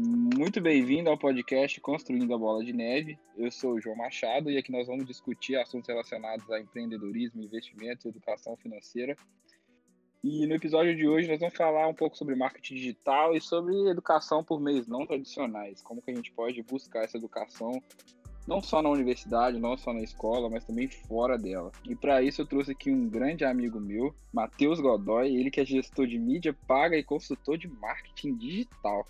Muito bem-vindo ao podcast Construindo a Bola de Neve. Eu sou o João Machado e aqui nós vamos discutir assuntos relacionados a empreendedorismo, investimento e educação financeira. E no episódio de hoje nós vamos falar um pouco sobre marketing digital e sobre educação por meios não tradicionais, como que a gente pode buscar essa educação não só na universidade, não só na escola, mas também fora dela. E para isso eu trouxe aqui um grande amigo meu, Matheus Godoy, ele que é gestor de mídia paga e consultor de marketing digital.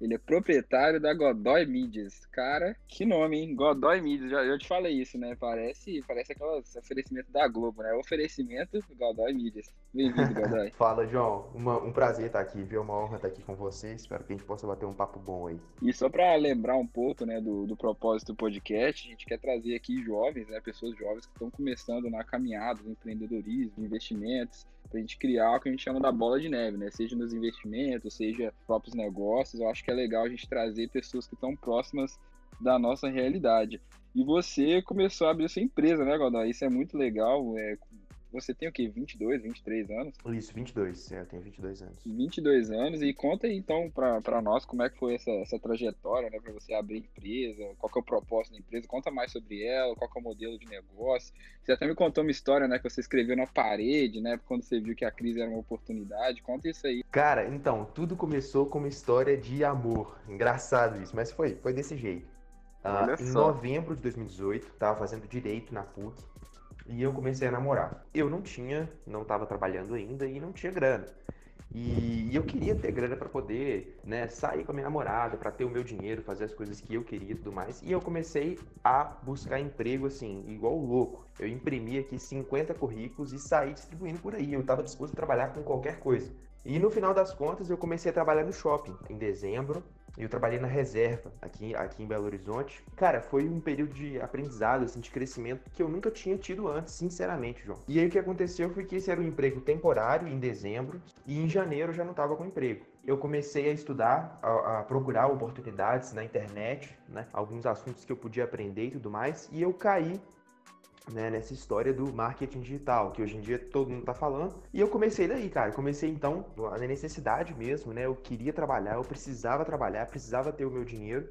Ele é proprietário da Godoy Mídias. Cara, que nome, hein? Godoy Mídias. Já, eu te falei isso, né? Parece, parece aqueles oferecimento da Globo, né? Oferecimento Godoy Mídias. Bem-vindo, Godoy. Fala, João. Uma, um prazer estar aqui, viu? Uma honra estar aqui com você. Espero que a gente possa bater um papo bom aí. E só para lembrar um pouco, né, do, do propósito do podcast, a gente quer trazer aqui jovens, né? Pessoas jovens que estão começando na caminhada do empreendedorismo, investimentos para a gente criar o que a gente chama da bola de neve, né? Seja nos investimentos, seja próprios negócios. Eu acho que é legal a gente trazer pessoas que estão próximas da nossa realidade. E você começou a abrir sua empresa, né, Godoy? Isso é muito legal. É, você tem o quê? 22, 23 anos? Isso, 22. É, eu tenho 22 anos. 22 anos. E conta aí, então, para nós como é que foi essa, essa trajetória, né? Para você abrir empresa, qual que é o propósito da empresa. Conta mais sobre ela, qual que é o modelo de negócio. Você até me contou uma história, né? Que você escreveu na parede, né? Quando você viu que a crise era uma oportunidade. Conta isso aí. Cara, então, tudo começou com uma história de amor. Engraçado isso, mas foi, foi desse jeito. Uh, em novembro de 2018, tava fazendo direito na PUC e eu comecei a namorar. Eu não tinha, não estava trabalhando ainda e não tinha grana. E eu queria ter grana para poder, né, sair com a minha namorada, para ter o meu dinheiro, fazer as coisas que eu queria e tudo mais. E eu comecei a buscar emprego assim, igual louco. Eu imprimi aqui 50 currículos e saí distribuindo por aí. Eu estava disposto a trabalhar com qualquer coisa. E no final das contas, eu comecei a trabalhar no shopping em dezembro. Eu trabalhei na reserva aqui, aqui em Belo Horizonte. Cara, foi um período de aprendizado, assim, de crescimento que eu nunca tinha tido antes, sinceramente, João. E aí o que aconteceu foi que esse era um emprego temporário em dezembro e em janeiro eu já não estava com emprego. Eu comecei a estudar, a, a, procurar oportunidades na internet, né? Alguns assuntos que eu podia aprender e tudo mais. E eu caí né, nessa história do marketing digital, que hoje em dia todo mundo tá falando. E eu comecei daí, cara. comecei então na necessidade mesmo, né? Eu queria trabalhar, eu precisava trabalhar, precisava ter o meu dinheiro.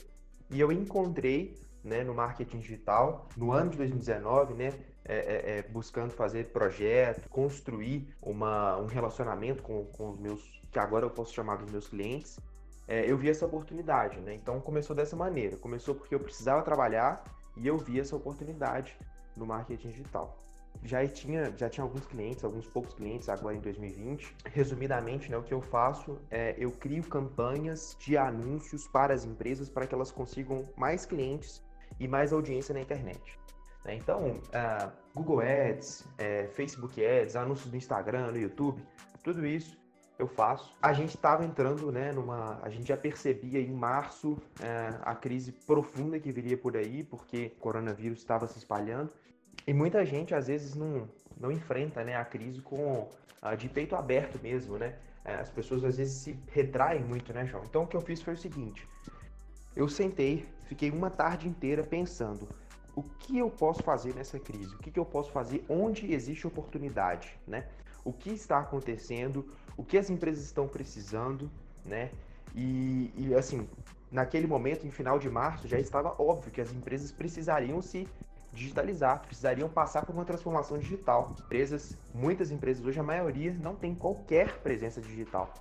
E eu encontrei né, no marketing digital, no ano de 2019, né, é, é, é, buscando fazer projeto, construir uma, um relacionamento com, com os meus, que agora eu posso chamar dos meus clientes, é, eu vi essa oportunidade, né? Então começou dessa maneira. Começou porque eu precisava trabalhar e eu vi essa oportunidade no marketing digital. Já tinha, já tinha alguns clientes, alguns poucos clientes agora em 2020. Resumidamente, né, o que eu faço é eu crio campanhas de anúncios para as empresas para que elas consigam mais clientes e mais audiência na internet. Né. Então, uh, Google Ads, uh, Facebook Ads, anúncios no Instagram, no YouTube, tudo isso eu faço. A gente estava entrando, né, numa. A gente já percebia em março é, a crise profunda que viria por aí, porque o coronavírus estava se espalhando. E muita gente, às vezes, não, não enfrenta né, a crise com uh, de peito aberto mesmo, né? É, as pessoas, às vezes, se retraem muito, né, João? Então, o que eu fiz foi o seguinte. Eu sentei, fiquei uma tarde inteira pensando o que eu posso fazer nessa crise, o que, que eu posso fazer onde existe oportunidade, né? O que está acontecendo, o que as empresas estão precisando, né? E, e, assim, naquele momento, em final de março, já estava óbvio que as empresas precisariam se digitalizar, precisariam passar por uma transformação digital. Empresas, muitas empresas hoje, a maioria não tem qualquer presença digital.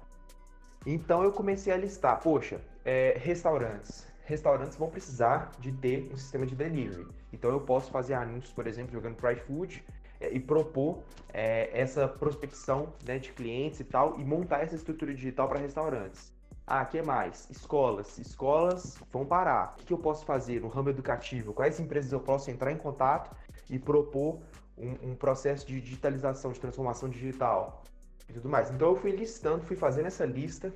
Então eu comecei a listar, poxa, é, restaurantes. Restaurantes vão precisar de ter um sistema de delivery. Então eu posso fazer anúncios, por exemplo, jogando para iFood é, e propor é, essa prospecção né, de clientes e tal, e montar essa estrutura digital para restaurantes. Ah, que mais? Escolas. Escolas vão parar. O que eu posso fazer no ramo educativo? Quais empresas eu posso entrar em contato e propor um, um processo de digitalização, de transformação digital e tudo mais. Então eu fui listando, fui fazendo essa lista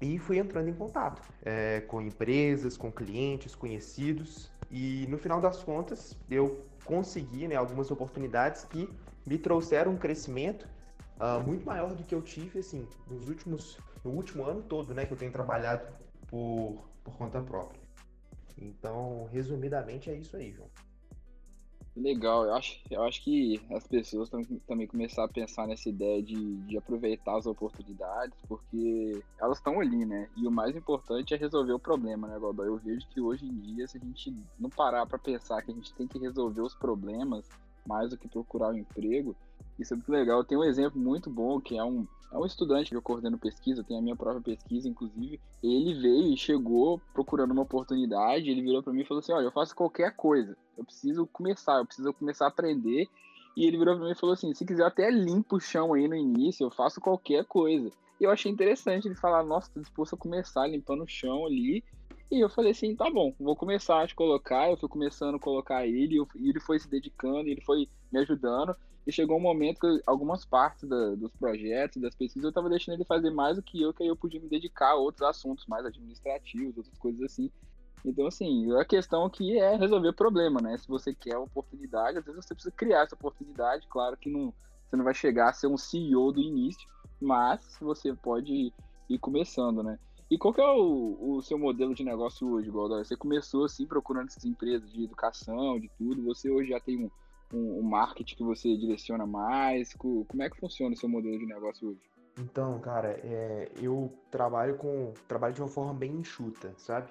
e fui entrando em contato é, com empresas, com clientes, conhecidos. E no final das contas, eu consegui né, algumas oportunidades que me trouxeram um crescimento uh, muito maior do que eu tive assim, nos últimos, no último ano todo né, que eu tenho trabalhado por, por conta própria. Então, resumidamente, é isso aí, João. Legal, eu acho, eu acho que as pessoas têm também começar a pensar nessa ideia de, de aproveitar as oportunidades, porque elas estão ali, né? E o mais importante é resolver o problema, né, Godoy? Eu vejo que hoje em dia, se a gente não parar para pensar que a gente tem que resolver os problemas mais do que procurar um emprego, isso é muito legal. Tenho um exemplo muito bom que é um, é um estudante que eu coordeno pesquisa, tenho a minha própria pesquisa, inclusive. Ele veio e chegou procurando uma oportunidade. Ele virou para mim e falou assim: Olha, eu faço qualquer coisa, eu preciso começar, eu preciso começar a aprender. E ele virou para mim e falou assim: Se quiser, até limpo o chão aí no início, eu faço qualquer coisa. E eu achei interessante ele falar: Nossa, tô disposto a começar limpando o chão ali. E eu falei assim, tá bom, vou começar a te colocar. Eu fui começando a colocar ele, e ele foi se dedicando, ele foi me ajudando. E chegou um momento que algumas partes da, dos projetos, das pesquisas, eu estava deixando ele fazer mais do que eu, que aí eu podia me dedicar a outros assuntos mais administrativos, outras coisas assim. Então, assim, a questão aqui é resolver problema, né? Se você quer oportunidade, às vezes você precisa criar essa oportunidade. Claro que não, você não vai chegar a ser um CEO do início, mas você pode ir começando, né? E qual que é o, o seu modelo de negócio hoje, Godoy? Você começou, assim, procurando essas empresas de educação, de tudo. Você hoje já tem um, um, um marketing que você direciona mais? Como é que funciona o seu modelo de negócio hoje? Então, cara, é, eu trabalho com trabalho de uma forma bem enxuta, sabe?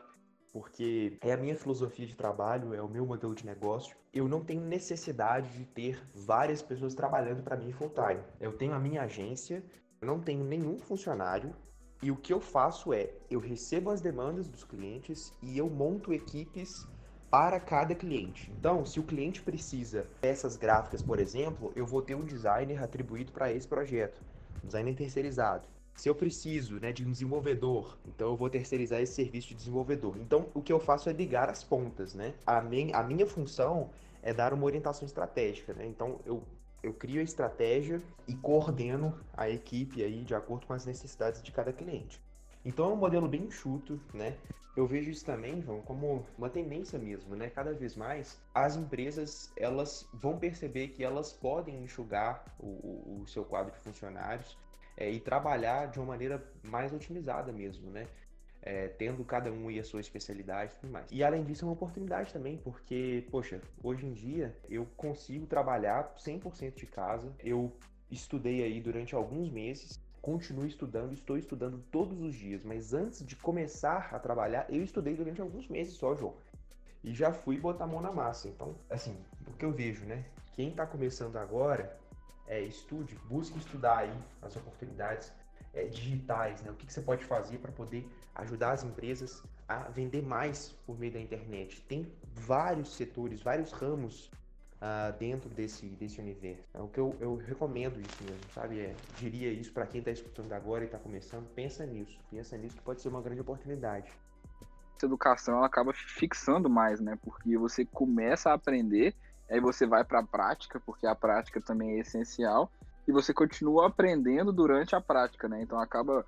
Porque é a minha filosofia de trabalho, é o meu modelo de negócio. Eu não tenho necessidade de ter várias pessoas trabalhando para mim full time. Eu tenho a minha agência, eu não tenho nenhum funcionário, e o que eu faço é, eu recebo as demandas dos clientes e eu monto equipes para cada cliente. Então, se o cliente precisa peças gráficas, por exemplo, eu vou ter um designer atribuído para esse projeto, um designer terceirizado. Se eu preciso né, de um desenvolvedor, então eu vou terceirizar esse serviço de desenvolvedor. Então, o que eu faço é ligar as pontas, né? A, min a minha função é dar uma orientação estratégica, né? Então, eu, eu crio a estratégia e coordeno a equipe aí de acordo com as necessidades de cada cliente. Então é um modelo bem enxuto, né? Eu vejo isso também, João, como uma tendência mesmo, né? Cada vez mais as empresas elas vão perceber que elas podem enxugar o, o, seu quadro de funcionários é, e trabalhar de uma maneira mais otimizada mesmo, né? É, tendo cada um e a sua especialidade e tudo mais. E além disso, é uma oportunidade também, porque, poxa, hoje em dia eu consigo trabalhar 100% de casa. Eu estudei aí durante alguns meses continuo estudando, estou estudando todos os dias, mas antes de começar a trabalhar, eu estudei durante alguns meses só, João. E já fui botar a mão na massa. Então, assim, o que eu vejo, né? Quem está começando agora, é, estude, busque estudar aí as oportunidades é, digitais, né? O que, que você pode fazer para poder ajudar as empresas a vender mais por meio da internet. Tem vários setores, vários ramos uh, dentro desse, desse universo. É o que eu, eu recomendo isso mesmo, sabe? É, diria isso para quem está escutando agora e está começando, pensa nisso, pensa nisso que pode ser uma grande oportunidade. Essa educação ela acaba fixando mais, né? Porque você começa a aprender, aí você vai para a prática, porque a prática também é essencial, e você continua aprendendo durante a prática, né? Então acaba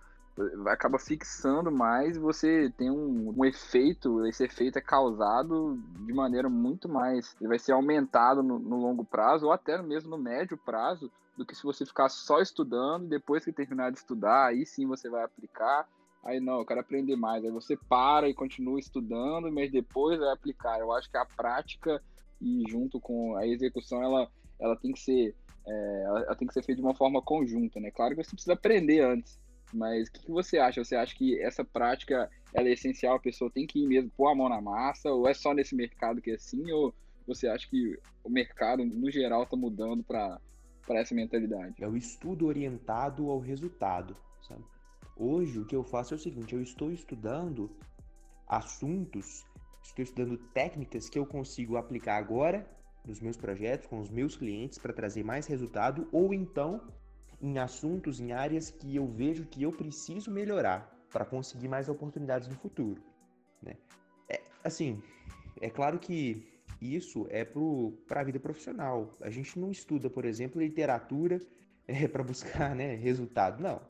acaba fixando mais e você tem um, um, efeito, esse efeito é causado de maneira muito mais, ele vai ser aumentado no, no, longo prazo ou até mesmo no médio prazo do que se você ficar só estudando, depois que terminar de estudar, aí sim você vai aplicar, aí não, eu quero aprender mais, aí você para e continua estudando, mas depois vai aplicar. Eu acho que a prática e junto com a execução, ela, ela tem que ser é, ela tem que ser feita de uma forma conjunta, né? Claro que você precisa aprender antes, mas o que, que, você acha? Você acha que essa prática ela é essencial? A pessoa tem que ir mesmo pôr a mão na massa? Ou é só nesse mercado que é assim? Ou você acha que o mercado, no geral, está mudando para essa mentalidade? É o estudo orientado ao resultado. Sabe? Hoje, o que eu faço é o seguinte: eu estou estudando assuntos, estou estudando técnicas que eu consigo aplicar agora nos meus projetos, com os meus clientes, para trazer mais resultado, ou então em assuntos, em áreas que eu vejo que eu preciso melhorar para conseguir mais oportunidades no futuro. Né? É, assim, é claro que isso é para a vida profissional. A gente não estuda, por exemplo, literatura é, para buscar né, resultado. Não.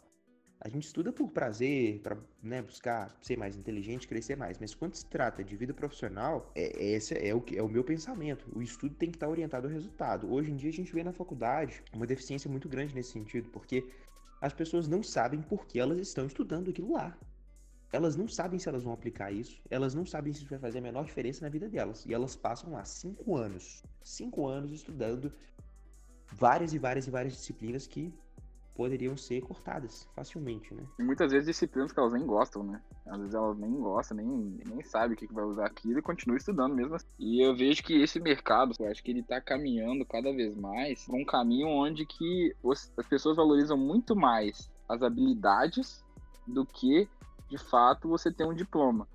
A gente estuda por prazer, para né, buscar ser mais inteligente, crescer mais. Mas quando se trata de vida profissional, é, esse é o, é o meu pensamento. O estudo tem que estar orientado ao resultado. Hoje em dia a gente vê na faculdade uma deficiência muito grande nesse sentido, porque as pessoas não sabem por que elas estão estudando aquilo lá. elas não sabem se elas vão aplicar isso, elas não sabem se isso vai fazer a menor diferença na vida delas. E elas passam lá cinco anos, cinco anos estudando várias e várias e várias disciplinas que poderiam ser cortadas facilmente, né? E muitas vezes disciplinas que elas nem gostam, né? Às vezes elas nem gostam, nem, nem sabem o que, vai usar aquilo e continuam estudando mesmo assim. E eu vejo que esse mercado, eu acho que ele tá caminhando cada vez mais para um caminho onde que as pessoas valorizam muito mais as habilidades do que, de fato, você ter um diploma.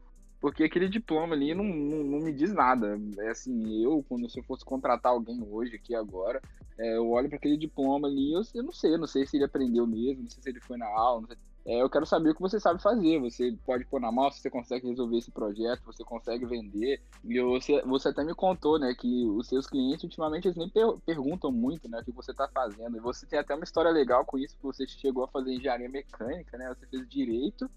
Porque aquele diploma ali não, não, não, me diz nada. É assim, eu, quando se eu fosse contratar alguém hoje, aqui agora, é, eu olho para aquele diploma ali, eu, eu não sei, eu não sei se ele aprendeu mesmo, não sei se ele foi na aula, é, eu quero saber o que você sabe fazer. Você pode pôr na mão se você consegue resolver esse projeto, você consegue vender. E você, você até me contou, né, que os seus clientes, ultimamente, eles nem per perguntam muito, né, o que você está fazendo. E você tem até uma história legal com isso, que você chegou a fazer engenharia mecânica, né, você fez direito,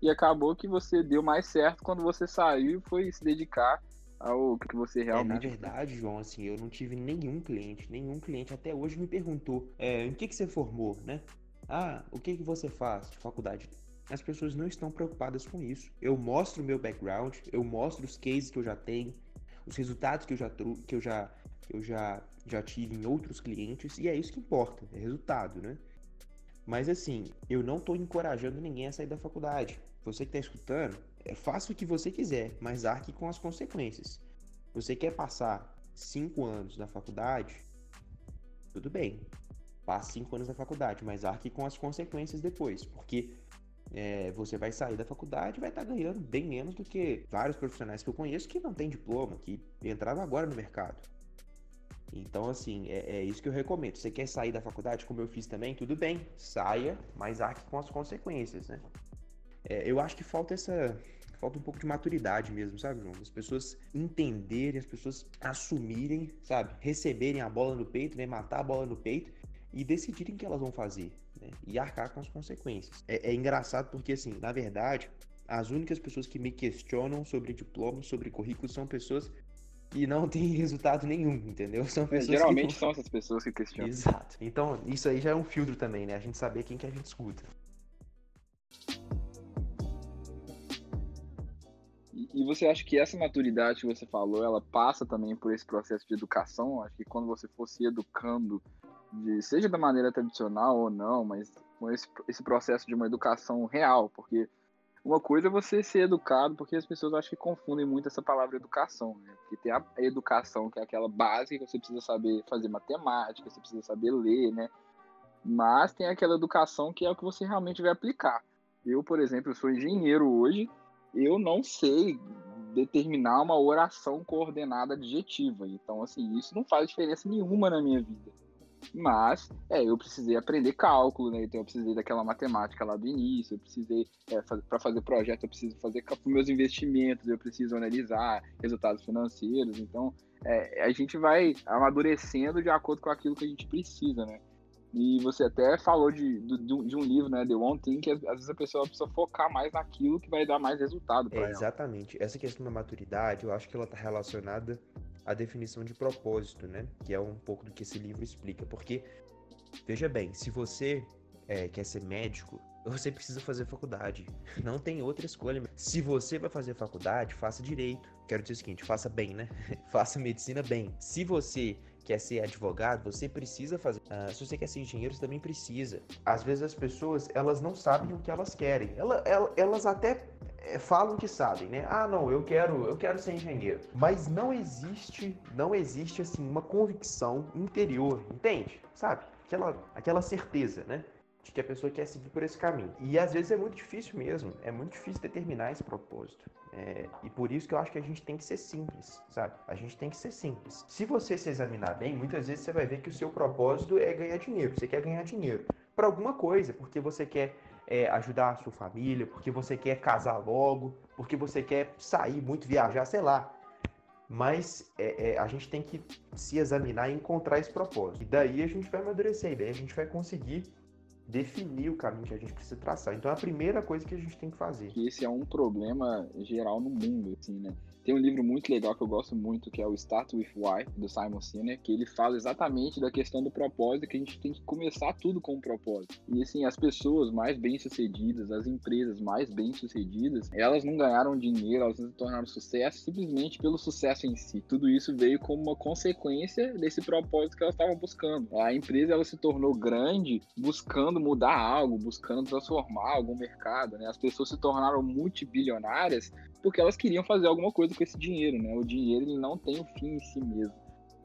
e acabou que você deu mais certo quando você saiu e foi se dedicar ao que você realmente. É, na verdade, João, assim, eu não tive nenhum cliente, nenhum cliente até hoje me perguntou é, em que, que você formou, né? Ah, o que, que você faz de faculdade? As pessoas não estão preocupadas com isso. Eu mostro o meu background, eu mostro os cases que eu já tenho, os resultados que eu já, que eu já, que eu já, já tive em outros clientes, e é isso que importa, é resultado, né? Mas assim, eu não estou encorajando ninguém a sair da faculdade. Você que está escutando, é, faça o que você quiser, mas arque com as consequências. Você quer passar cinco anos na faculdade? Tudo bem, passe cinco anos na faculdade, mas arque com as consequências depois, porque é, você vai sair da faculdade e vai estar tá ganhando bem menos do que vários profissionais que eu conheço que não têm diploma, que entraram agora no mercado. Então, assim, é, é, isso que eu recomendo. Você quer sair da faculdade, como eu fiz também? Tudo bem, saia, mas arque com as consequências, né? É, eu acho que falta essa. Falta um pouco de maturidade mesmo, sabe, João? As pessoas entenderem, as pessoas assumirem, sabe? Receberem a bola no peito, né? Matar a bola no peito e decidirem o que elas vão fazer, né? E arcar com as consequências. É, é engraçado porque, assim, na verdade, as únicas pessoas que me questionam sobre diploma, sobre currículo, são pessoas que não têm resultado nenhum, entendeu? São é, pessoas é, geralmente que... são essas pessoas que questionam. Exato. Então, isso aí já é um filtro também, né? A gente saber quem que a gente escuta. E você acha que essa maturidade que você falou, ela passa também por esse processo de educação? Acho que quando você for se educando, de, seja da maneira tradicional ou não, mas com esse, esse processo de uma educação real, porque uma coisa é você ser educado, porque as pessoas acho que confundem muito essa palavra educação, né? Porque tem a educação, que é aquela básica que você precisa saber fazer matemática, você precisa saber ler, né? Mas tem aquela educação que é o que você realmente vai aplicar. Eu, por exemplo, sou engenheiro hoje, eu não sei determinar uma oração coordenada adjetiva. Então, assim, isso não faz diferença nenhuma na minha vida. Mas, é, eu precisei aprender cálculo, né? Então, eu precisei daquela matemática lá do início, eu precisei, é, para fazer projeto, eu preciso fazer meus investimentos, eu preciso analisar resultados financeiros. Então, é, a gente vai amadurecendo de acordo com aquilo que a gente precisa, né? E você até falou de, de, um livro, né, The One Thing, que às vezes a pessoa precisa focar mais naquilo que vai dar mais resultado para é, ela. Exatamente. Essa questão da maturidade, eu acho que ela está relacionada à definição de propósito, né? Que é um pouco do que esse livro explica. Porque, veja bem, se você é, quer ser médico, você precisa fazer faculdade. Não tem outra escolha. Se você vai fazer faculdade, faça direito. Quero dizer o seguinte, faça bem, né? faça medicina bem. Se você quer ser advogado, você precisa fazer. Uh, se você quer ser engenheiro, você também precisa. Às vezes as pessoas, elas não sabem o que elas querem. Elas, elas até eh, falam que sabem, né? Ah, não, eu quero, eu quero ser engenheiro. Mas não existe, não existe assim uma convicção interior, entende? Sabe? Aquela, aquela certeza, né? De que a pessoa quer seguir por esse caminho. E às vezes é muito difícil mesmo, é muito difícil determinar esse propósito. É, e por isso que eu acho que a gente tem que ser simples, sabe? A gente tem que ser simples. Se você se examinar bem, muitas vezes você vai ver que o seu propósito é ganhar dinheiro. Você quer ganhar dinheiro para alguma coisa, porque você quer é, ajudar a sua família, porque você quer casar logo, porque você quer sair muito, viajar, sei lá. Mas é, é, a gente tem que se examinar e encontrar esse propósito. E daí a gente vai amadurecer, daí a gente vai conseguir definir o caminho que a gente precisa traçar. Então é a primeira coisa que a gente tem que fazer. Esse é um problema geral no mundo, assim, né? Tem um livro muito legal que eu gosto muito, que é o Start With Why, do Simon Sinek, que ele fala exatamente da questão do propósito, que a gente tem que começar tudo com um propósito. E assim, as pessoas mais bem-sucedidas, as empresas mais bem-sucedidas, elas não ganharam dinheiro, elas não se tornaram sucesso simplesmente pelo sucesso em si. Tudo isso veio como uma consequência desse propósito que elas estavam buscando. A empresa ela se tornou grande buscando mudar algo, buscando transformar algum mercado, né? As pessoas se tornaram multibilionárias porque elas queriam fazer alguma coisa com esse dinheiro, né? O dinheiro ele não tem um fim em si mesmo.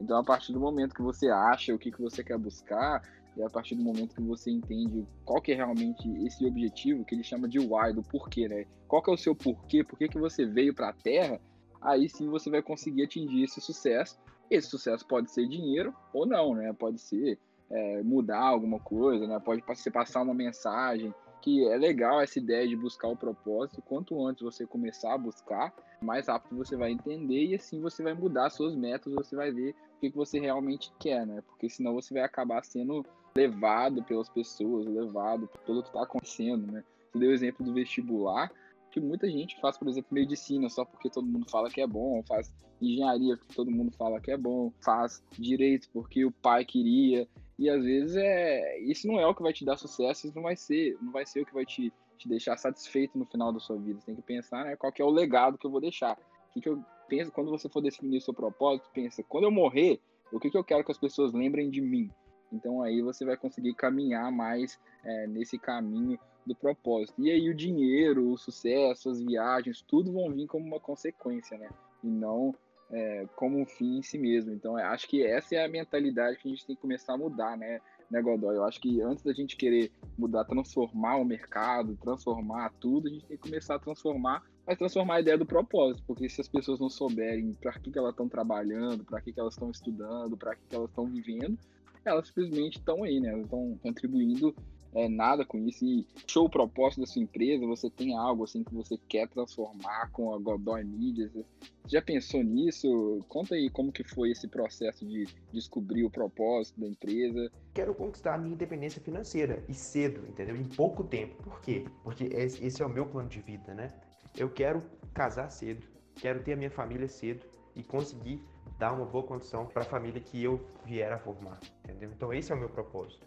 Então, a partir do momento que você acha o que, que você quer buscar, e a partir do momento que você entende qual que é realmente esse objetivo, que ele chama de why, do porquê, né? Qual que é o seu porquê, por que, que você veio para a Terra, aí sim você vai conseguir atingir esse sucesso. Esse sucesso pode ser dinheiro ou não, né? Pode ser é, mudar alguma coisa, né? Pode ser passar uma mensagem, que é legal essa ideia de buscar o propósito. Quanto antes você começar a buscar, mais rápido você vai entender e assim você vai mudar suas metas, você vai ver o que, que você realmente quer, né? Porque senão você vai acabar sendo levado pelas pessoas, levado por tudo que está acontecendo, né? Você deu o exemplo do vestibular, que muita gente faz, por exemplo, medicina só porque todo mundo fala que é bom, faz engenharia porque todo mundo fala que é bom, faz direito porque o pai queria, e às vezes é isso não é o que vai te dar sucesso, isso não vai ser, não vai ser o que vai te, te deixar satisfeito no final da sua vida. Você tem que pensar, né, qual que é o legado que eu vou deixar. O que, que eu penso quando você for definir o seu propósito, pensa, quando eu morrer, o que, que eu quero que as pessoas lembrem de mim? Então aí você vai conseguir caminhar mais é, nesse caminho do propósito. E aí o dinheiro, o sucesso, as viagens, tudo vão vir como uma consequência, né? E não é, como um fim em si mesmo. Então, acho que essa é a mentalidade que a gente tem que começar a mudar, né, né, Godoy? Eu acho que antes da gente querer mudar, transformar o mercado, transformar tudo, a gente tem que começar a transformar, mas transformar a ideia do propósito, porque se as pessoas não souberem para que, que elas estão trabalhando, para que, que elas estão estudando, para que, que elas estão vivendo, elas simplesmente estão aí, né? Elas estão contribuindo é, nada com isso. E show o propósito da sua empresa, você tem algo assim que você quer transformar com a Godoy Media. Você já pensou nisso? Conta aí como que foi esse processo de descobrir o propósito da empresa. Quero conquistar a minha independência financeira e cedo, entendeu? Em pouco tempo. Por quê? Porque esse é o meu plano de vida, né? Eu quero casar cedo, quero ter a minha família cedo e conseguir dar uma boa condição para a família que eu vier a formar, entendeu? Então esse é o meu propósito.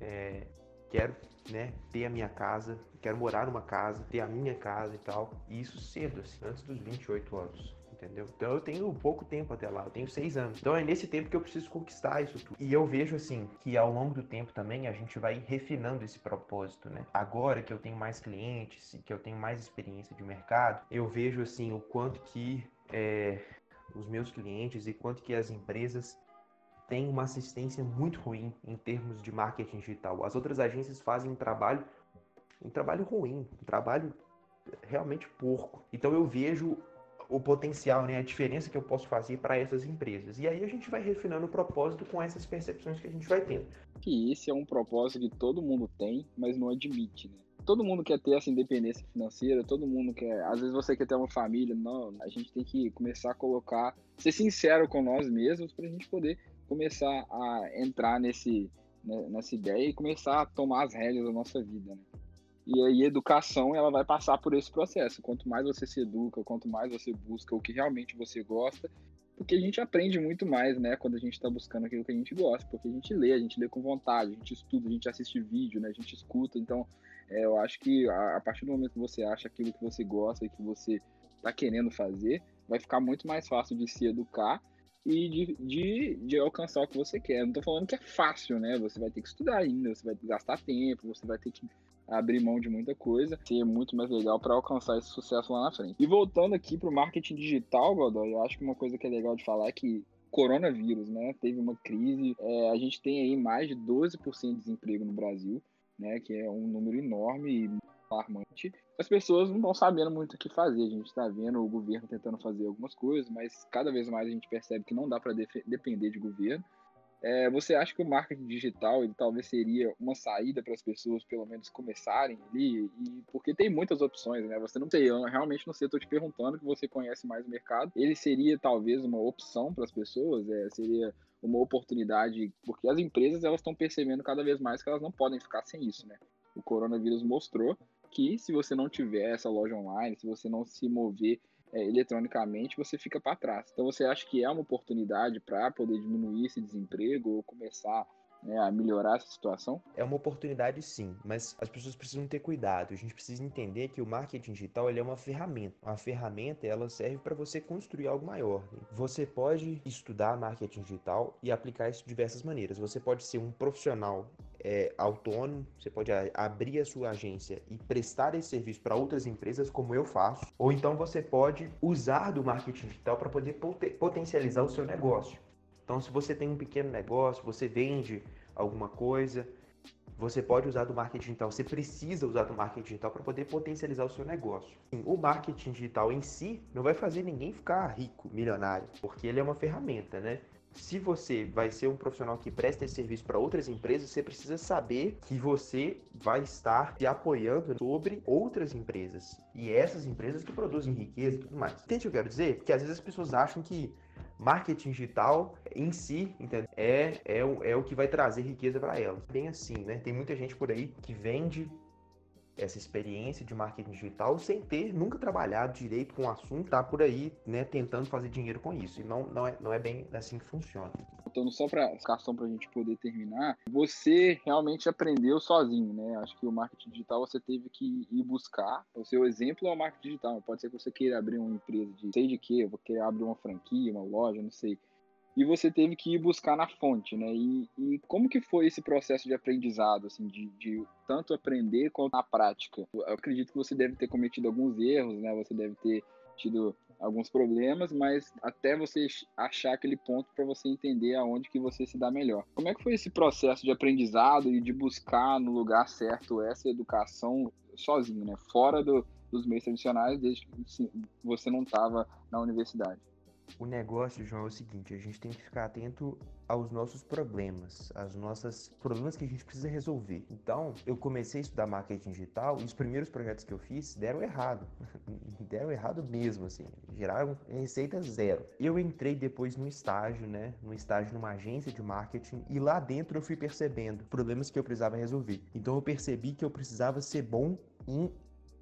É, quero né, ter a minha casa, quero morar numa casa, ter a minha casa e tal. E isso cedo, assim, antes dos 28 anos. Entendeu? Então eu tenho pouco tempo até lá, eu tenho seis anos. Então é nesse tempo que eu preciso conquistar isso tudo. E eu vejo assim que ao longo do tempo também a gente vai refinando esse propósito, né? Agora que eu tenho mais clientes, que eu tenho mais experiência de mercado, eu vejo assim o quanto que é, os meus clientes e quanto que as empresas tem uma assistência muito ruim em termos de marketing digital. As outras agências fazem um trabalho, um trabalho ruim, um trabalho realmente porco. Então eu vejo o potencial, né, a diferença que eu posso fazer para essas empresas. E aí a gente vai refinando o propósito com essas percepções que a gente vai tendo. Que esse é um propósito que todo mundo tem, mas não admite, né? Todo mundo quer ter essa independência financeira, todo mundo quer. Às vezes você quer ter uma família, não. A gente tem que começar a colocar, ser sincero com nós mesmos para a gente poder começar a entrar nesse, né, nessa ideia e começar a tomar as rédeas da nossa vida, né? E aí educação ela vai passar por esse processo. Quanto mais você se educa, quanto mais você busca o que realmente você gosta, porque a gente aprende muito mais, né, quando a gente está buscando aquilo que a gente gosta, porque a gente lê, a gente lê com vontade, a gente estuda, a gente assiste vídeo, né, a gente escuta. Então, é, eu acho que a, a, partir do momento que você acha aquilo que você gosta e que você está querendo fazer, vai ficar muito mais fácil de se educar e de, de, de, alcançar o que você quer. Não tô falando que é fácil, né? Você vai ter que estudar ainda, você vai gastar tempo, você vai ter que abrir mão de muita coisa, ser muito mais legal para alcançar esse sucesso lá na frente. E voltando aqui para o marketing digital, Godoy, eu acho que uma coisa que é legal de falar é que coronavírus, né? Teve uma crise, é, a gente tem aí mais de 12% de desemprego no Brasil, né? Que é um número enorme alarmante. As pessoas não estão sabendo muito o que fazer. A gente está vendo o governo tentando fazer algumas coisas, mas cada vez mais a gente percebe que não dá para depender de governo. É, você acha que o marketing digital ele talvez seria uma saída para as pessoas pelo menos começarem ali? E porque tem muitas opções, né? Você não tem, eu realmente não sei, estou te perguntando que você conhece mais o mercado. Ele seria talvez uma opção para as pessoas? É, seria uma oportunidade, porque as empresas elas estão percebendo cada vez mais que elas não podem ficar sem isso, né? O coronavírus mostrou que se você não tiver essa loja online, se você não se mover é, eletronicamente, você fica para trás. Então, você acha que é uma oportunidade para poder diminuir esse desemprego ou começar né, a melhorar essa situação? É uma oportunidade sim, mas as pessoas precisam ter cuidado. A gente precisa entender que o marketing digital ele é uma ferramenta. Uma ferramenta ela serve para você construir algo maior. Você pode estudar marketing digital e aplicar isso de diversas maneiras. Você pode ser um profissional é, autônomo, você pode abrir a sua agência e prestar esse serviço para outras empresas, como eu faço, ou então você pode usar do marketing digital para poder potencializar o seu negócio. Então, se você tem um pequeno negócio, você vende alguma coisa, você pode usar do marketing digital, você precisa usar do marketing digital para poder potencializar o seu negócio. O marketing digital em si não vai fazer ninguém ficar rico, milionário, porque ele é uma ferramenta, né? Se você vai ser um profissional que presta esse serviço para outras empresas, você precisa saber que você vai estar se apoiando sobre outras empresas. E essas empresas que produzem riqueza e tudo mais. Entende o que eu quero dizer? Porque às vezes as pessoas acham que marketing digital em si É, é, o, é o que vai trazer riqueza para elas. Bem assim, né? Tem muita gente por aí que vende essa experiência de marketing digital sem ter nunca trabalhado direito com o assunto, tá por aí, né, tentando fazer dinheiro com isso. E não, não, é, não é bem assim que funciona. Voltando só para questão para a gente poder terminar, você realmente aprendeu sozinho, né? Acho que o marketing digital você teve que ir buscar. O seu exemplo é o marketing digital. Pode ser que você queira abrir uma empresa de sei de quê, vou querer abrir uma franquia, uma loja, não sei e você teve que ir buscar na fonte, né? E, e como que foi esse processo de aprendizado, assim, de, de, tanto aprender quanto na prática? Eu acredito que você deve ter cometido alguns erros, né? Você deve ter tido alguns problemas, mas até você achar aquele ponto para você entender aonde que você se dá melhor. Como é que foi esse processo de aprendizado e de buscar no lugar certo essa educação sozinho, né? Fora do, dos meios tradicionais, desde que você não estava na universidade? O negócio, João, é o seguinte: a gente tem que ficar atento aos nossos problemas, aos nossos problemas que a gente precisa resolver. Então, eu comecei a estudar marketing digital e os primeiros projetos que eu fiz deram errado. deram errado mesmo, assim. Geraram receita zero. Eu entrei depois no estágio, né? No estágio numa agência de marketing e lá dentro eu fui percebendo problemas que eu precisava resolver. Então, eu percebi que eu precisava ser bom em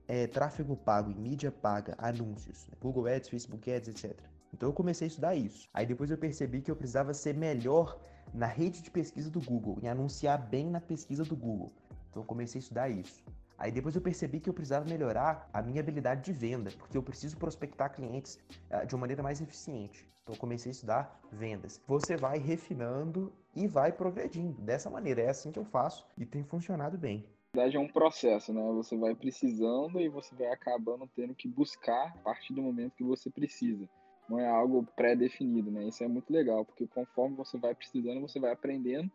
é, tráfego pago, em mídia paga, anúncios, né? Google Ads, Facebook Ads, etc. Então eu comecei a estudar isso. Aí depois eu percebi que eu precisava ser melhor na rede de pesquisa do Google, em anunciar bem na pesquisa do Google. Então eu comecei a estudar isso. Aí depois eu percebi que eu precisava melhorar a minha habilidade de venda, porque eu preciso prospectar clientes uh, de uma maneira mais eficiente. Então eu comecei a estudar vendas. Você vai refinando e vai progredindo. Dessa maneira, é assim que eu faço e tem funcionado bem. Na verdade é um processo, né? Você vai precisando e você vai acabando tendo que buscar a partir do momento que você precisa não é algo pré-definido, né? Isso é muito legal, porque conforme você vai precisando, você vai aprendendo.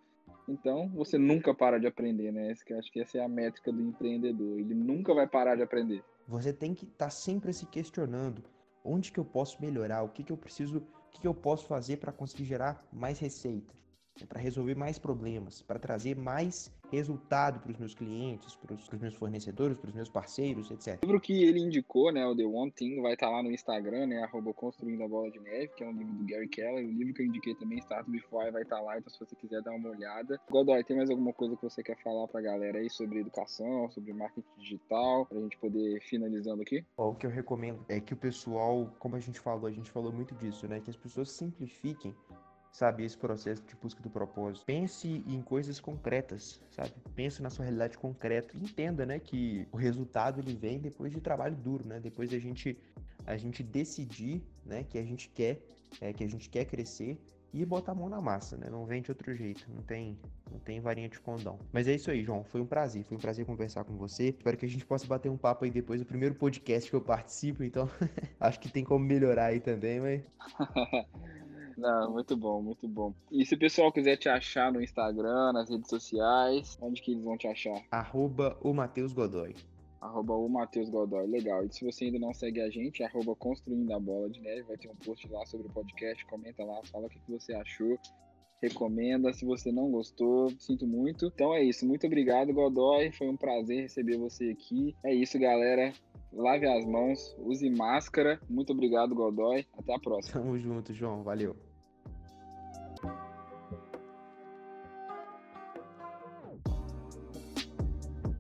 Então, você nunca para de aprender, né? Esse, acho que essa é a métrica do empreendedor. Ele nunca vai parar de aprender. Você tem que estar tá sempre se questionando onde que eu posso melhorar, o que que eu preciso, o que que eu posso fazer para conseguir gerar mais receita, para resolver mais problemas, para trazer mais resultado para os meus clientes, para os meus fornecedores, para os meus parceiros, etc. O livro que ele indicou, né, o The One Thing, vai estar tá lá no Instagram, né, arroba Construindo a Bola de Neve, que é um livro do Gary Keller. O livro que eu indiquei também, Start Before, vai estar tá lá, então se você quiser dar uma olhada. Godoy, tem mais alguma coisa que você quer falar para a galera aí sobre educação, sobre marketing digital, para a gente poder ir finalizando aqui? o que eu recomendo é que o pessoal, como a gente falou, a gente falou muito disso, né, que as pessoas simplifiquem sabe, esse processo de busca do propósito. Pense em coisas concretas, sabe? Pense na sua realidade concreta. Entenda, né, que o resultado ele vem depois de trabalho duro, né? Depois da gente a gente decidir, né, que a gente quer, é, que a gente quer crescer e botar a mão na massa, né? Não vem de outro jeito, não tem, não tem varinha de condão. Mas é isso aí, João. Foi um prazer, foi um prazer conversar com você. Espero que a gente possa bater um papo aí depois do primeiro podcast que eu participo, então acho que tem como melhorar aí também, mas Não, muito bom, muito bom. E se o pessoal quiser te achar no Instagram, nas redes sociais, onde que eles vão te achar? Arroba o Matheus Godoy. Arroba o Matheus Godoy. Legal. E se você ainda não segue a gente, arroba Construindo a Bola de Neve, vai ter um post lá sobre o podcast, comenta lá, fala o que, que você achou. recomenda. Se você não gostou, sinto muito. Então é isso. Muito obrigado, Godoy. Foi um prazer receber você aqui. É isso, galera. Lave as mãos, use máscara. Muito obrigado, Godoy. Até a próxima. Tamo junto, João. Valeu.